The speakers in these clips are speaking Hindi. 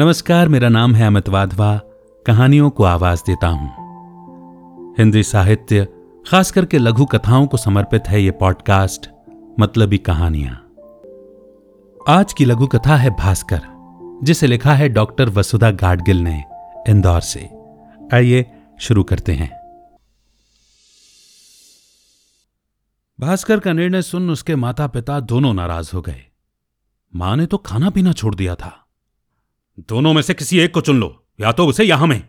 नमस्कार, मेरा नाम है अमित वाधवा। कहानियों को आवाज़ देता हूँ। हिंदी साहित्य खास करके लघु कथाओं को समर्पित है ये पॉडकास्ट, मतलबी कहानियाँ। आज की लघु कथा है भास्कर, जिसे लिखा है डॉक्टर वसुधा गाडगिल ने इंदौर से। आइए, शुरू करते हैं। भास्कर का निर्णय सुन उसके माता पिता दोनों नाराज़ हो गए। माँ ने तो खाना पीना छोड़ दिया था। दोनों में से किसी एक को चुन लो या तो उसे या हमें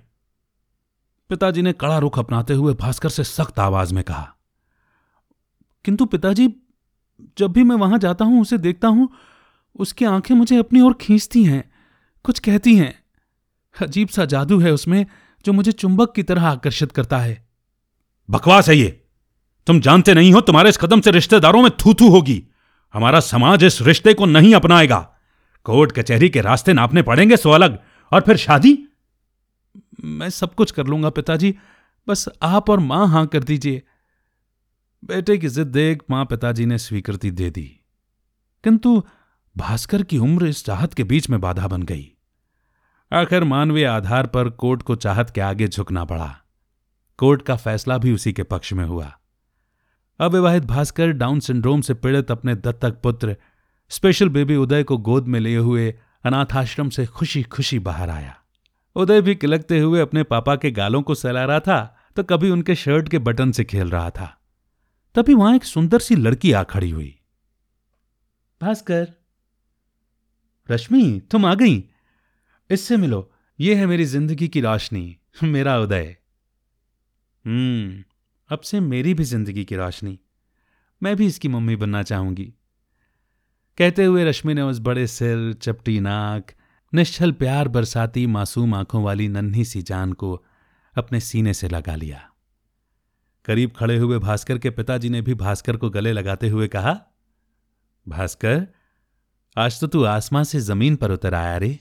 पिताजी ने कड़ा रुख अपनाते हुए भास्कर से सख्त आवाज़ में कहा किंतु पिताजी जब भी मैं वहाँ जाता हूँ उसे देखता हूँ उसकी आँखें मुझे अपनी ओर खींचती हैं कुछ कहती हैं। अजीब सा जादू है उसमें जो मुझे चुंबक की तरह आकर्षित करता है। बकवास है ये। तुम जानते नहीं हो तुम्हारे इस कदम से रिश्तेदारों में थू थू होगी। हमारा समाज इस रिश्ते को नहीं अपनाएगा। कोर्ट कचहरी के रास्ते नापने पड़ेंगे सो अलग और फिर शादी? मैं सब कुछ कर लूँगा पिताजी। बस आप और माँ हाँ कर दीजिए। बेटे की जिद देख माँ पिताजी ने स्वीकृति दे दी। किंतु भास्कर की उम्र इस चाहत के बीच में बाधा बन गई। आखिर मानवीय आधार पर कोर्ट को चाहत के आगे झुकना पड़ा। कोर्ट का फैसला भी उसी के पक्ष में हुआ। अविवाहित भास्कर डाउन सिंड्रोम से पीड़ित अपने दत्तक पुत्र स्पेशल बेबी उदय को गोद में लिए हुए अनाथाश्रम से खुशी खुशी बाहर आया। उदय भी किलकते हुए अपने पापा के गालों को सहला रहा था तो कभी उनके शर्ट के बटन से खेल रहा था। तभी वहाँ एक सुंदर सी लड़की आ खड़ी हुई। भास्कर, रश्मि, तुम आ गई। इससे मिलो। ये है मेरी ज़िंदगी की रोशनी। मेरा उदय। हम्म अब से मेरी भी ज़िंदगी की रोशनी। मैं भी इसकी मम्मी बनना चाहूँगी। कहते हुए रश्मि ने उस बड़े सिर, चपटी नाक, निश्चल प्यार बरसाती मासूम आँखों वाली नन्ही सी जान को अपने सीने से लगा लिया। करीब खड़े हुए भास्कर के पिताजी ने भी भास्कर को गले लगाते हुए कहा, भास्कर, आज तो तू आसमां से ज़मीन पर उतर आया रे।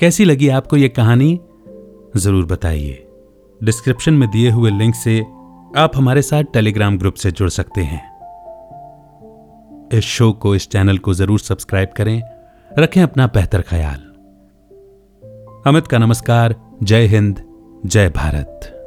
कैसी लगी आपको यह कहानी? ज़रूर बताइए। डिस्क्रिप्शन में दिए हुए लिंक से आप हमारे साथ टेलीग्राम ग्रुप से जुड़ सकते हैं। इस शो को, इस चैनल को ज़रूर सब्सक्राइब करें। रखें अपना बेहतर ख्याल। अमित का नमस्कार। जय हिंद। जय भारत।